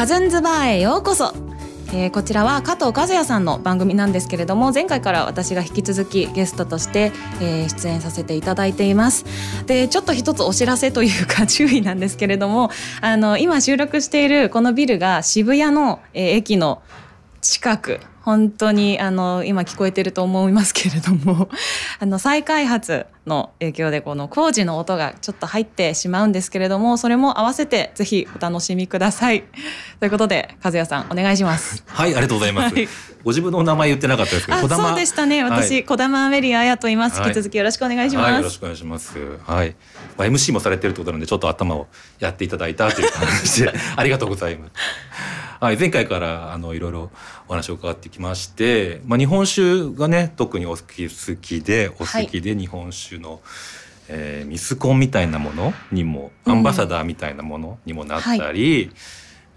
カズンズバーへようこそ。えー、こちらは加藤和也さんの番組なんですけれども前回から私が引き続きゲストとして、えー、出演させていただいています。でちょっと一つお知らせというか注意なんですけれどもあの今収録しているこのビルが渋谷の、えー、駅の近く。本当にあの今聞こえてると思いますけれども あの再開発の影響でこの工事の音がちょっと入ってしまうんですけれどもそれも合わせてぜひお楽しみください。ということで和也さんお願いします。はいありがとうございます、はい、ご自分のお名前言ってなかったですけどそうでしたね。私、はい、玉アメリアやと言います、引き続きよろしくお願いします、はい、よろしくお願いします。はい、まあ、MC もされてるってことなんでちょっと頭をやっていただいたという感じで ありがとうございますはい、前回からあのいろいろお話を伺ってきまして、まあ、日本酒がね特にお好き好きでお好きで日本酒の、はい、えー、ミスコンみたいなものにもアンバサダーみたいなものにもなったり、うんはい、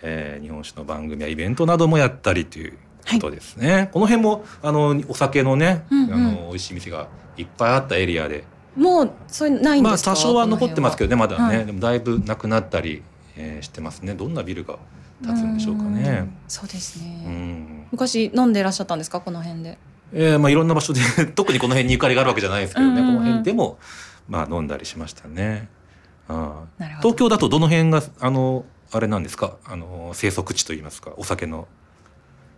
えー、日本酒の番組やイベントなどもやったりということですね。はい、この辺もあのお酒のね、うんうん、あの美味しい店がいっぱいあったエリアで。もうそれないんですか？まあ多少は残ってますけどねまだね、はい、でもだいぶなくなったり、えー、してますね。どんなビルが立つんでしょうかね。うそうですね。昔飲んでいらっしゃったんですか？この辺で。えー、まあいろんな場所で 特にこの辺にゆかりがあるわけじゃないですけどね、この辺でもまあ飲んだりしましたね。あ東京だとどの辺があのあれなんですか？あの生息地といいますかお酒の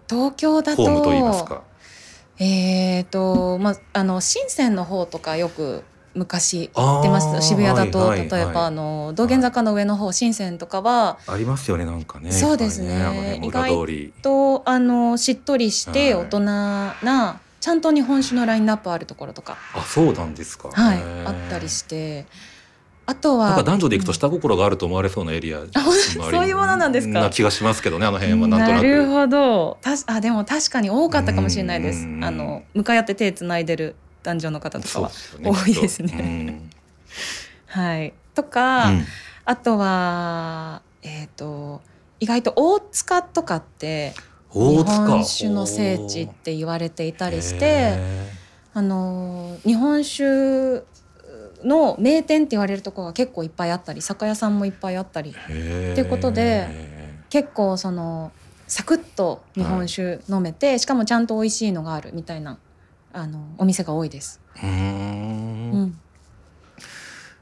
東京だとホームといいますか。えっ、ー、とまああの深センの方とかよく昔行ってます。渋谷だと、はいはい。はい、例えばあの道玄坂の上の方深センとかはありますよねなんかねそうですね、ね、意外とあのしっとりして大人な、ちゃんと日本酒のラインナップあるところとかあそうなんですか。はいあったりしてあとは男女で行くと下心があると思われそうなエリア、うん、そういうものなんですか。な気がしますけどねあの辺はなんとなく。なるほど。たあでも確かに多かったかもしれないです。あの向かい合って手つないでる男女の方とかは多いですね。はい、とか、うん、あとは、えーと、意外と大塚とかって日本酒の聖地って言われていたりしてあの日本酒の名店って言われるところが結構いっぱいあったり酒屋さんもいっぱいあったりっていうことで結構そのサクッと日本酒飲めて、はい、しかもちゃんと美味しいのがあるみたいなあのお店が多いです。うん。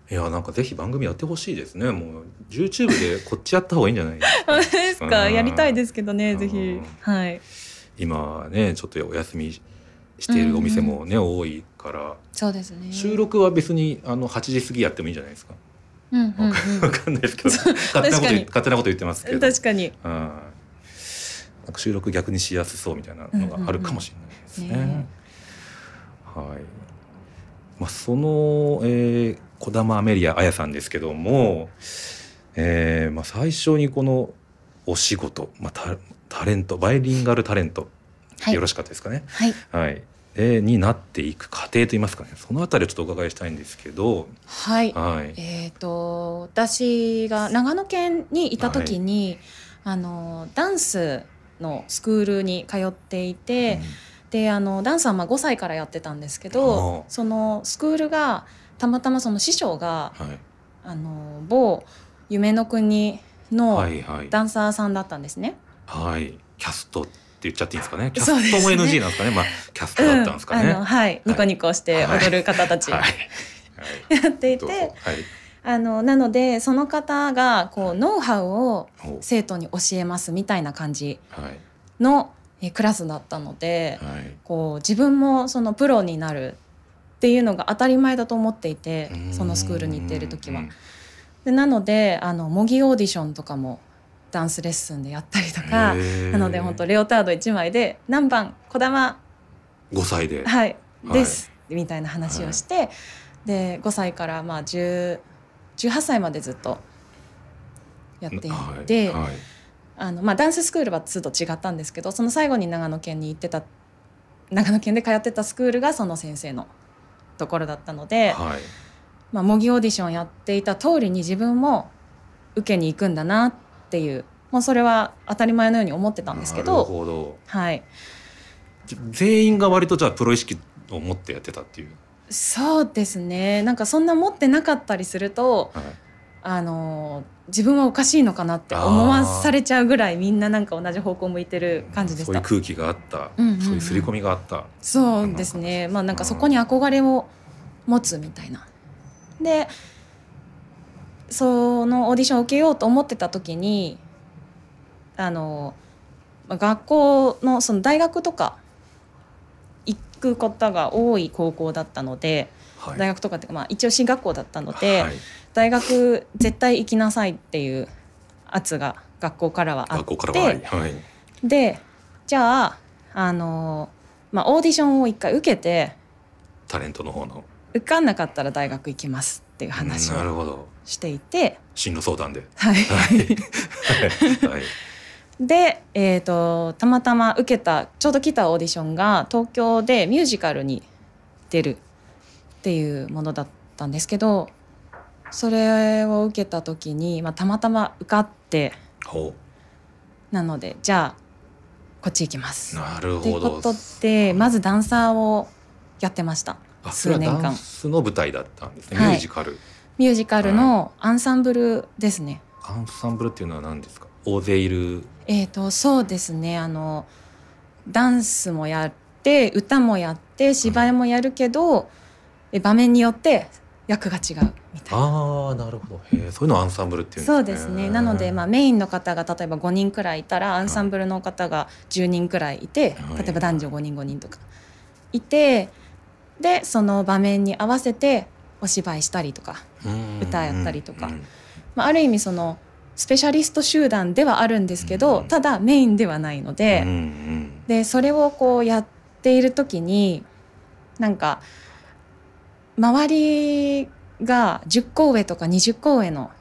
いやなんかぜひ番組やってほしいですね。もう YouTube でこっちやった方がいいんじゃないですか。やりたいですけどね、ぜひ。はい。今ねちょっとお休みしているお店もね、うんうん、多いから。そうですね。収録は別にあの8時過ぎやってもいいんじゃないですか。うんうんうん、分かんないですけど勝手なこと勝手なこと言ってますけど確かに、うん、なんか収録逆にしやすそうみたいなのがあるかもしれないですね。うんうんうんねはい。まあ、その、えー、児玉アメリア綾さんですけども、えーまあ、最初にこのお仕事、まあ、タタレントバイリンガルタレント、はい、よろしかったですかね？はい、はい。えー、になっていく過程といいますかね。そのあたりをちょっとお伺いしたいんですけど。はい、はい、えっ、ー、と私が長野県にいた時に、はい、あのダンスのスクールに通っていて、うんであのダンスはまあ5歳からやってたんですけどそのスクールがたまたまその師匠が、はい、あの某夢の国のダンサーさんだったんですね。はい、はい、キャストって言っちゃっていいんですかね？キャストも NG なんですかね？ねまあキャストだったんですかね。うん、はい、ニコニコして踊る方たち、はい、やっていて、はい、あのなのでその方がこうノウハウを生徒に教えますみたいな感じのクラスだったので、はい、こう自分もそのプロになるっていうのが当たり前だと思っていてそのスクールに行っている時は。でなのであの模擬オーディションとかもダンスレッスンでやったりとかなので本当レオタード1枚で「何番児玉5歳で、はい。です、みたいな話をして、はい、で5歳からまあ18歳までずっとやっていて。はい。はいあの、まあ、ダンススクールは2と違ったんですけどその最後に長野県に行ってた長野県で通ってたスクールがその先生のところだったので、はい、まあ、模擬オーディションやっていた通りに自分も受けに行くんだなっていうもうそれは当たり前のように思ってたんですけどはい、全員が割とじゃあプロ意識を持ってやってたっていう？そうですね。なんかそんな持ってなかったりすると、はい。あの自分はおかしいのかなって思わされちゃうぐらいみんななんか同じ方向向いてる感じでした。そういう空気があった、うんうんうん、そういう刷り込みがあった。そうですね。まあなんかそこに憧れを持つみたいな。で、そのオーディションを受けようと思ってた時に、あの学校のその大学とか行く方が多い高校だったので、はい、大学とかっていうかまあ一応進学校だったので。はい大学絶対行きなさいっていう圧が学校からはあって、はい、でじゃああの、まあ、オーディションを一回受けてタレントの方の。受かんなかったら大学行きますっていう話をしていて。進路相談で。はい、はい、で、えーと、たまたま受けたちょうど来たオーディションが東京でミュージカルに出るっていうものだったんですけどそれを受けた時に、まあ、たまたま受かってなのでじゃあこっち行きます。なるほど。ってことでまずダンサーをやってました数年間。ダンスの舞台だったんですね、はい、ミュージカル。ミュージカルのアンサンブルですね。アンサンブルっていうのは何ですか？大勢いる？えっ、とそうですねあのダンスもやって歌もやって芝居もやるけど、うん、場面によって役が違うみたいな。あなるほど。へそういうのアンサンブルっていうそうですね。なので、まあ、メインの方が例えば5人くらいいたらアンサンブルの方が10人くらいいて、例えば男女5人5人とか。いてでその場面に合わせてお芝居したりとか歌やったりとか、まあ、ある意味そのスペシャリスト集団ではあるんですけど、ただメインではないので,、でそれをこうやっている時になんか周りが10個上とか20個上の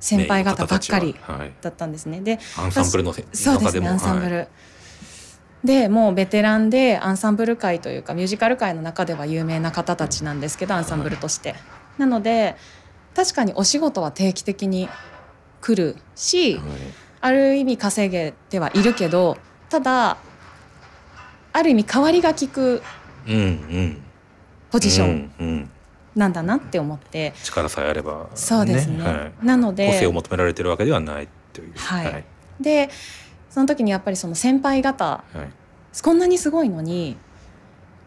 先輩方ばっかりだったんですね。でアンサンブルのそうですねアンサンブル。はい、でもうベテランでアンサンブル界というかミュージカル界の中では有名な方たちなんですけどアンサンブルとして。なので確かにお仕事は定期的に来るし、はい、ある意味稼げてはいるけどただある意味代わりが利くポジション。なんだなって思って、うん、力さえあれば、ね、そうですね、はい、なので個性を求められてるわけではないという、はい、はい、でその時にやっぱりその先輩方、はい、こんなにすごいのに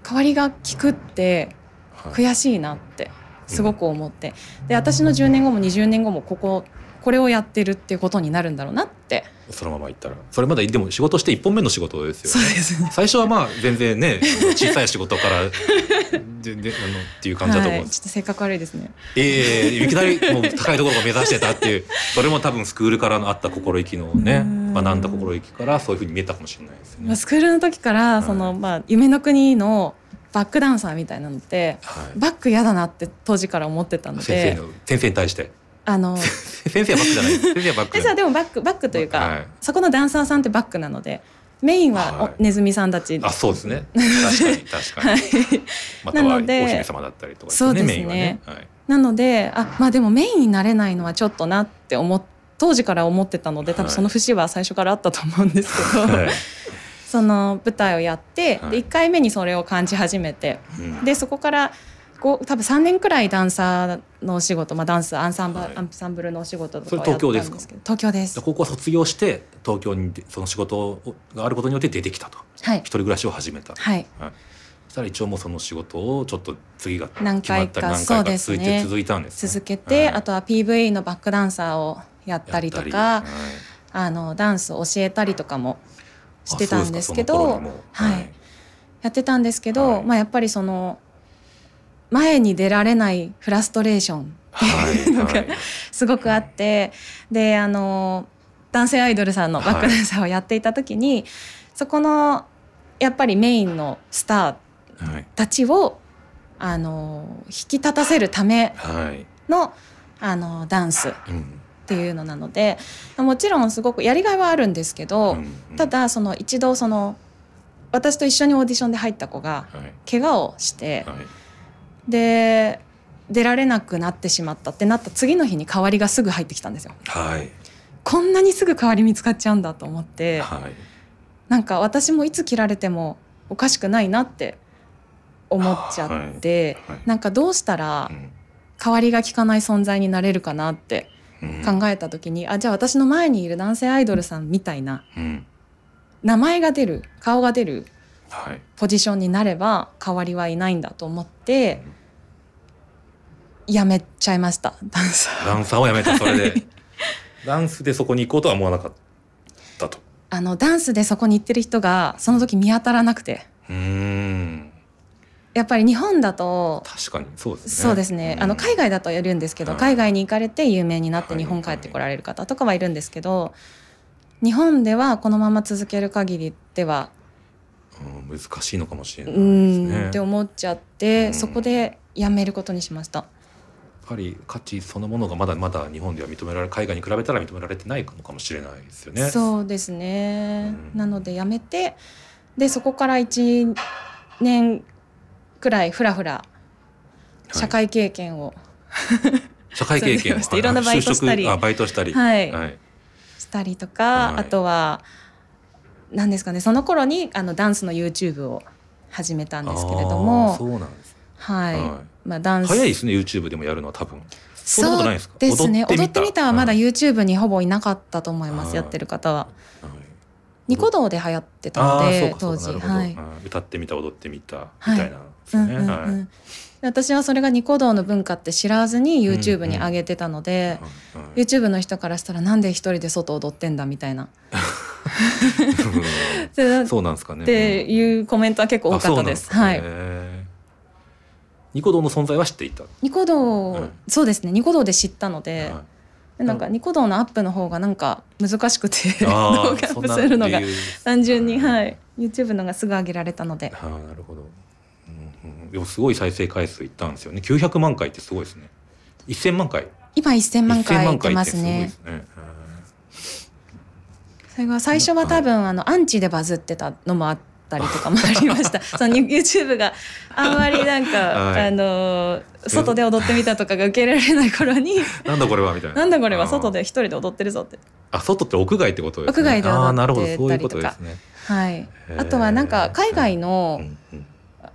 代わりが利くって悔しいなってすごく思って、で私の10年後も20年後もこここれをやってるっていうことになるんだろうなって。そのままいったら。それまででも仕事して1本目の仕事ですよ、ね、そうですね。最初はまあ全然ね小さい仕事から でであのっていう感じだと思う。はい、ちょっと性格悪いですね。ええー、いきなりもう高いところを目指してたっていうそれも多分スクールからのあった心意気のね学ん。だ心意気からそういうふうに見えたかもしれないですね。スクールの時からその、まあ、夢の国のバックダンサーみたいなのって、はい、バック嫌だなって当時から思ってたので。先生の先生に対してあの 先生はバックじゃない。先生はバック先生はでもバックバックというか、はい、そこのダンサーさんってバックなのでメインはネズミさんたち、あそうですね。確かに確かに、はい、またはお姫様だったりとか、ね、そうですね、ね。はい、なのであまあでもメインになれないのはちょっとなって思っ当時から思ってたので多分その節は最初からあったと思うんですけど、はい、その舞台をやって、で1回目にそれを感じ始めて、うん、でそこから多分3年くらいダンサーのお仕事、まあ、ダンスアンサンブ、はい、アンサンブルのお仕事とか東京ですか？東京です。高校卒業して東京にその仕事があることによって出てきたと、はい、一人暮らしを始めた。はい、はい、そしたら一応もうその仕事をちょっと次が何回か何回か続いて続いたんです、ね、続けて、はい、あとは PV のバックダンサーをやったりとか、はい、あのダンスを教えたりとかもしてたんですけどはい、やってたんですけど、まあやっぱりその前に出られないフラストレーションっていうのが すごくあってであの男性アイドルさんのバックダンサーをやっていた時に、はい、そこのやっぱりメインのスターたちを、あの引き立たせるためのはい、あのダンスっていうのなので、もちろんすごくやりがいはあるんですけど、うんうん、ただその一度その私と一緒にオーディションで入った子が怪我をして。はいで出られなくなってしまったってなった次の日に代わりがすぐ入ってきたんですよ。はい、こんなにすぐ代わり見つかっちゃうんだと思って、はい、なんか私もいつ切られてもおかしくないなって思っちゃって、はい。はい、なんかどうしたら代わりが利かない存在になれるかなって考えた時に、うん、あじゃあ私の前にいる男性アイドルさんみたいな、うん、名前が出る顔が出るポジションになれば代わりはいないんだと思って、やめちゃいましたダンサー。ダンサーをやめたそれで。ダンスでそこに行こうとは思わなかったと。あのダンスでそこに行ってる人がその時見当たらなくて。うん。やっぱり日本だと確かにそうですね。そうですね、あの海外だとやるんですけど、海外に行かれて有名になって日本帰ってこられる方とかはいるんですけど、日本ではこのまま続ける限りでは、うん、難しいのかもしれないですね。って思っちゃって、そこでやめることにしました。やっぱり価値そのものがまだまだ日本では認められ海外に比べたら認められてないのかもしれないですよね。そうですね、うん、なのでやめてでそこから1年くらいふらふら社会経験を、はい、社会経験 いろんなバイトしたり。バイトしたり、はい、はい、したりとか、はい、あとは何ですかねその頃にあのダンスの YouTube を始めたんですけれども。そうなんです、はい、はい、まあダンス。早いですね YouTube でもやるのは多分。そうですね。踊ってみた。はまだ YouTube にほぼいなかったと思います、やってる方は。ニコ動で流行ってたので当時、はい、歌ってみた踊ってみたみたいな、私はそれがニコ動の文化って知らずに YouTube に上げてたので、うんうん、YouTube の人からしたらなんで一人で外踊ってんだみたいな。そうなんですかね。っていうコメントは結構多かったです。はい。ニコ動の存在は知っていた。ニコ動、はい、そうですね。ニコ動で知ったので、はい、なんかニコ動のアップの方がなんか難しくて 動画アップするのが単純にはい。YouTube のがすぐ上げられたので。ああなるほど。でもすごい再生回数いったんですよね。900万回ってすごいですね。1000万回。今1000万回いってますね。それが最初は多分、あのアンチでバズってたのもあったりとかもありました。その YouTube があんまりなんか、はい、あの外で踊ってみたとかが受け入れられない頃になんだこれはみたいな。なんだこれは外で一人で踊ってるぞって。あ外って屋外ってことね。屋外で踊ってたりとか。はい。あとはなんか海外の、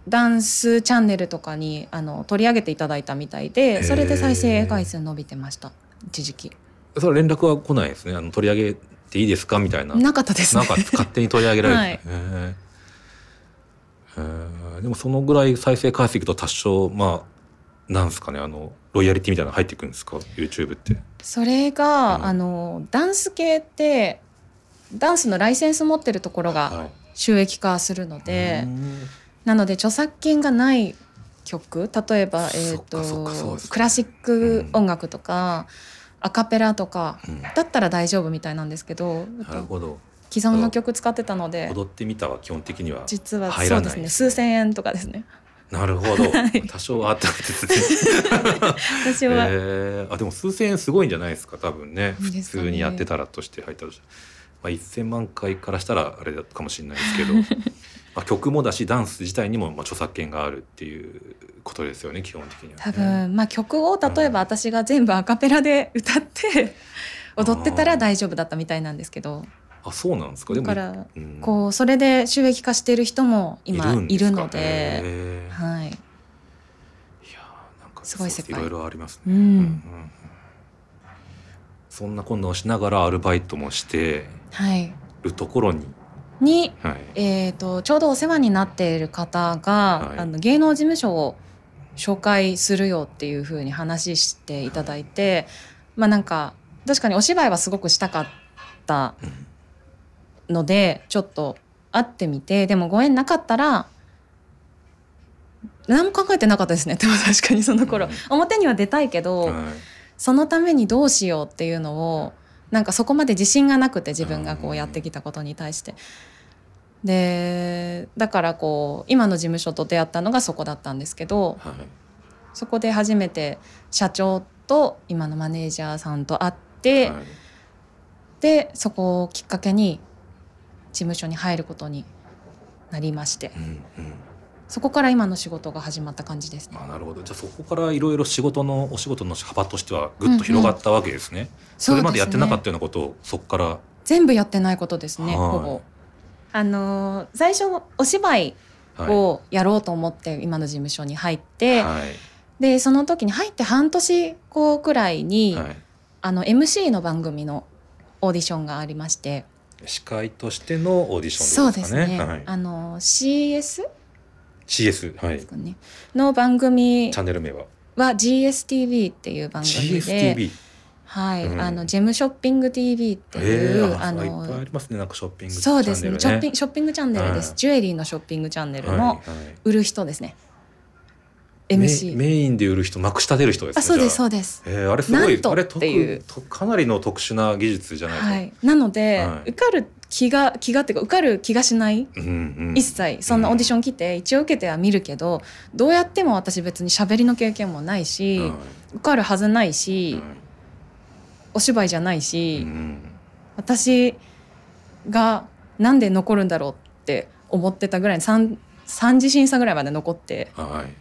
ダンスチャンネルとかにあの取り上げていただいたみたいでそれで再生回数伸びてました。一時期。それ連絡は来ないですね。あの取り上げていいですか？みたいな。なかったです、ね、なんか勝手に取り上げられて、はい、えー、でもそのぐらい再生回数いくと多少まあなんですかねあのロイヤリティみたいなの入ってくるんですか？YouTube って。それが、うん、あのダンス系ってダンスのライセンス持ってるところが収益化するので、はいなので著作権がない曲例えば、えーと、ね、クラシック音楽とか、うん、アカペラとか、うん、だったら大丈夫みたいなんですけどなるほど既存の曲使ってたので踊ってみたは基本的には実はそうですね。数千円とかですね。なるほど、はい、多少はあったんですね。私は、えー、あでも数千円すごいんじゃないですか多分ね、ね、普通にやってたらとして入ったとして、まあ、1,000万回からしたらあれだかもしれないですけど。まあ、曲もだしダンス自体にもまあ著作権があるっていうことですよね基本的には、ね、多分、まあ、曲を例えば私が全部アカペラで歌って踊ってたら大丈夫だったみたいなんですけど。あそうなんですか？だから、うん、こうそれで収益化している人も今いるのではい。いやなんかすごい世界。いろいろありますね、うん。うんうん、そんな困難をしながらアルバイトもしてるところに、はいに、はい、えーと、ちょうどお世話になっている方が、はい、あの芸能事務所を紹介するよっていうふうに話していただいて、まあなんか確かにお芝居はすごくしたかったので、うん、ちょっと会ってみてでもご縁なかったら何も考えてなかったですね。でも確かにその頃、うん、表には出たいけど、はい、そのためにどうしようっていうのをなんかそこまで自信がなくて自分がこうやってきたことに対して。でだからこう今の事務所と出会ったのがそこだったんですけど、はい、そこで初めて社長と今のマネージャーさんと会って、はい、でそこをきっかけに事務所に入ることになりまして、うんうん、そこから今の仕事が始まった感じですね。あなるほど。じゃあそこからいろいろ仕事のお仕事の幅としてはぐっと広がったわけですね。うん。うん、それまでやってなかったようなことをそこから。全部やってないことですね、ほぼ。あの最初お芝居をやろうと思って今の事務所に入って、はい、でその時に入って半年後くらいに、はい、あの MC の番組のオーディションがありまして司会としてのオーディションそうでですすね、かね。はい、あの CS CS はい。ですかね、の番組チャンネル名は？は GSTV っていう番組で、GSTV はい、うん。あのジェムショッピング TV ってえいう、ー、ああいっぱいあのりますね。なんかショッピングチそうです。ねショッピングショッピングチャンネルです、はいジュエリーのショッピングチャンネルの売る人ですね、メ MC メインで売る人まくし立てる人ですねあそうですそうです。あえー、あれすごないあれっていう。かなりの特殊な技術じゃないと、はい。なので、はい。受かる気が気がっていうか受かる気がしないうんうん、一切。そんなオーディション来て一応受けては見るけどどうやっても私別に喋りの経験もないし、はい。受かるはずないし、はい。お芝居じゃないし、うん私がなんで残るんだろうって思ってたぐらいの 3, 3次審査ぐらいまで残ってはい、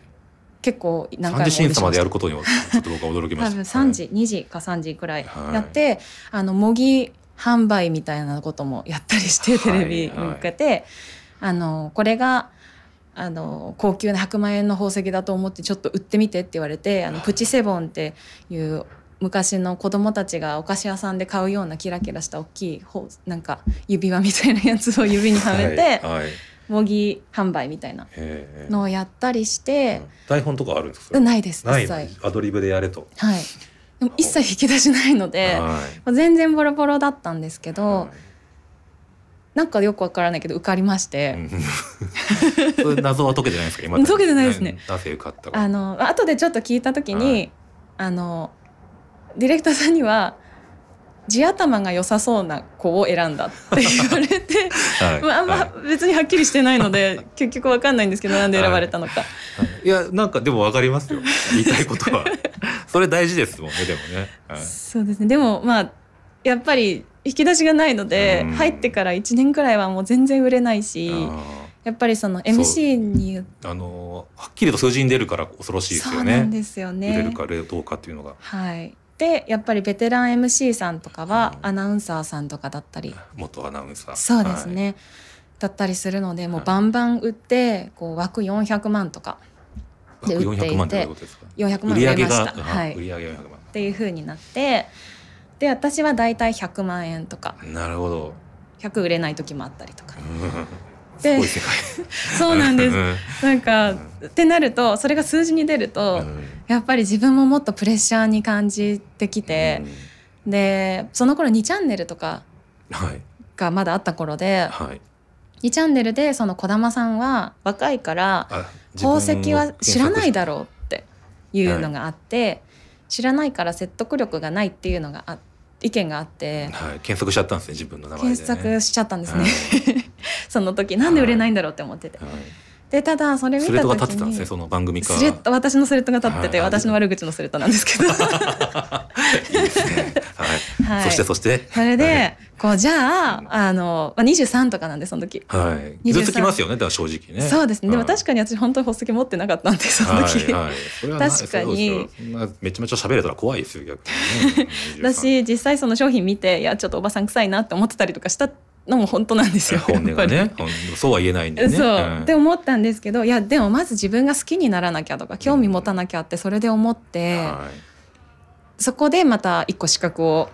結構何三回も次審査までやるこことにはちょっと僕は驚きま多した。分3時、2時か3時くらいはい。やって、あの模擬販売みたいなこともやったりしてテレビに向けて、あのこれがあの高級な100万円の宝石だと思ってちょっと売ってみてって言われてあのはい。プチセボンっていう昔の子供たちがお菓子屋さんで買うようなキラキラした大きいなんか指輪みたいなやつを指にはめて、はいはい模擬販売みたいなのをやったりして、台本とかあるんですか？ないですないアドリブでやれと、はい。でも一切引き出しないので、はい。まあ全然ボロボロだったんですけど、はい。なんかよくわからないけど受かりまして、謎は解けてないですか？今解けてないですね。なぜ受かったか。あの後でちょっと聞いた時に、あのディレクターさんには地頭が良さそうな子を選んだって言われて、はい。まあ、あんまは別にはっきりしてないので結局わかんないんですけどなんで選ばれたのか、いいやなんかでもわかりますよ。言いたいことは。それ大事ですもんねでもね、はい。そうですね。でもまあやっぱり引き出しがないので、うん。入ってから1年くらいはもう全然売れないしあやっぱりその MC にーあのはっきりと数字に出るから恐ろしいですそうよねなんですよ売れるね。かどうかっていうのが。はい、でやっぱりベテラン MC さんとかはうん。アナウンサーさんとかだったり。元アナウンサー。そうですね、だったりするのでもうはい。バンバン売ってこう枠400万とかはい、で売っていて。400万ってどういうことですか？400万売れましが、た。はい、っ売り上げ400万。ていう風になって。で私はだいたい100万円とか。なるほど。100売れない時もあったりとか うんすでごい世界。そうなんです。ん。なんかってなるとそれが数字に出ると、うん。やっぱり自分ももっとプレッシャーに感じてきて、でその頃2チャンネルとかがまだあった頃ではい。2チャンネルでその児玉さんは若いからあ宝石は知らないだだろうっていうのがあって、知らないから説得力がないっていうのがあ意見があってはい、検索しちゃったんですね自分の名前で、ね、検索しちゃったんですね、はい その時なんで売れないんだろうって思ってて、はい。でただそれ見スレッドがた時に立ってたんですねその番組か私のスレッドが立ってて、はい。私の悪口のスレッドなんですけど、いいですね。はい、はい。そしてそして。それで、こうじゃああの、まあ、23とかなんでその時。はい、23ずっときますよねだから正直ね。そうですね。でもはい。確かに私本当に宝石持ってなかったんでその時、はいはい、それはな確かにそうですよ。そんなめちゃめちゃ喋れたら怖いですよ逆にね。だし実際その商品見ていやちょっとおばさん臭いなって思ってたりとかしたのも本当なんですよ 本音がね。そうは言えないんでね。そう、ん。って思ったんですけどいやでもまず自分が好きにならなきゃとか興味持たなきゃってそれで思って、はい、そこでまた一個資格を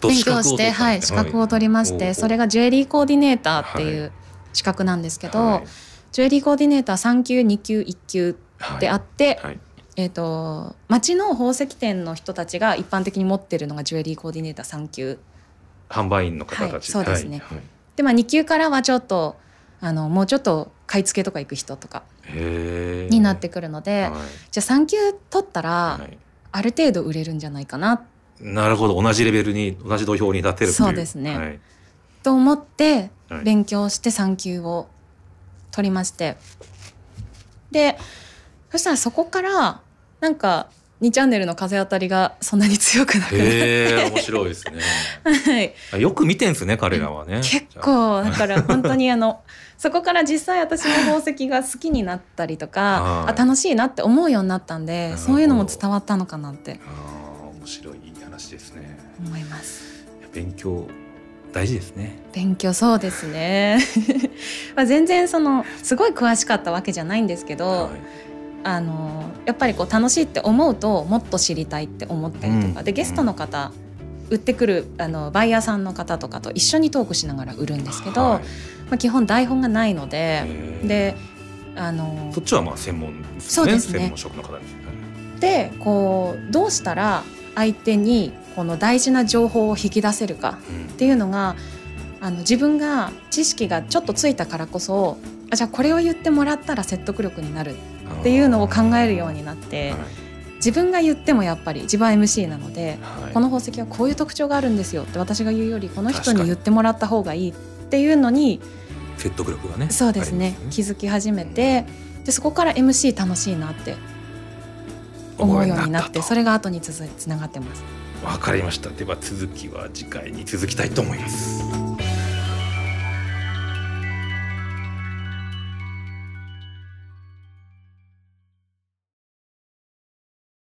勉強して、はい、資格を取りまして、はいそれがジュエリーコーディネーターっていはう資格なんですけど、はい。ジュエリーコーディネーター3級2級1級であって、はい。えー、と町の宝石店の人たちが一般的に持ってるのがジュエリーコーディネーター3級販売員の方たち、はいそうですね。はい。はい。で、まあ、2級からはちょっとあのもうちょっと買い付けとか行く人とかになってくるので、はい。じゃあ3級取ったら、はい。ある程度売れるんじゃないかな。なるほど。同じレベルに同じ土俵に立てるという。そうですね。はい。と思ってはい。勉強して3級を取りまして。でそしたらそこからなんか2チャンネルの風当たりがそんなに強くなくなって、面白いですね。はい、あよく見てんですね彼らはね。結構だから本当にあのそこから実際私も宝石が好きになったりとかはい。あ楽しいなって思うようになったんでそういうのも伝わったのかなって。あー面白い話ですね。思います。勉強大事ですね。勉強そうですね。まあ全然そのすごい詳しかったわけじゃないんですけど、はいあのやっぱりこう楽しいって思うともっと知りたいって思ったりとか、うん、でゲストの方、売ってくるあのバイヤーさんの方とかと一緒にトークしながら売るんですけど、はい、まあ、基本台本がないのでであのそっちはまあ専門、ね、そうですね。専門職の方ですね。でこうどうしたら相手にこの大事な情報を引き出せるかっていうのが、うん、あの自分が知識がちょっとついたからこそあじゃあこれを言ってもらったら説得力になるっていうのを考えるようになって。自分が言ってもやっぱり自分は MC なので、はい、この宝石はこういう特徴があるんですよって私が言うよりこの人に言ってもらった方がいいっていうのに説得力がねそうですね、ね、気づき始めて、でそこから MC 楽しいなって思うようになってそれが後につつながってます。わかりました。では続きは次回に続きたいと思います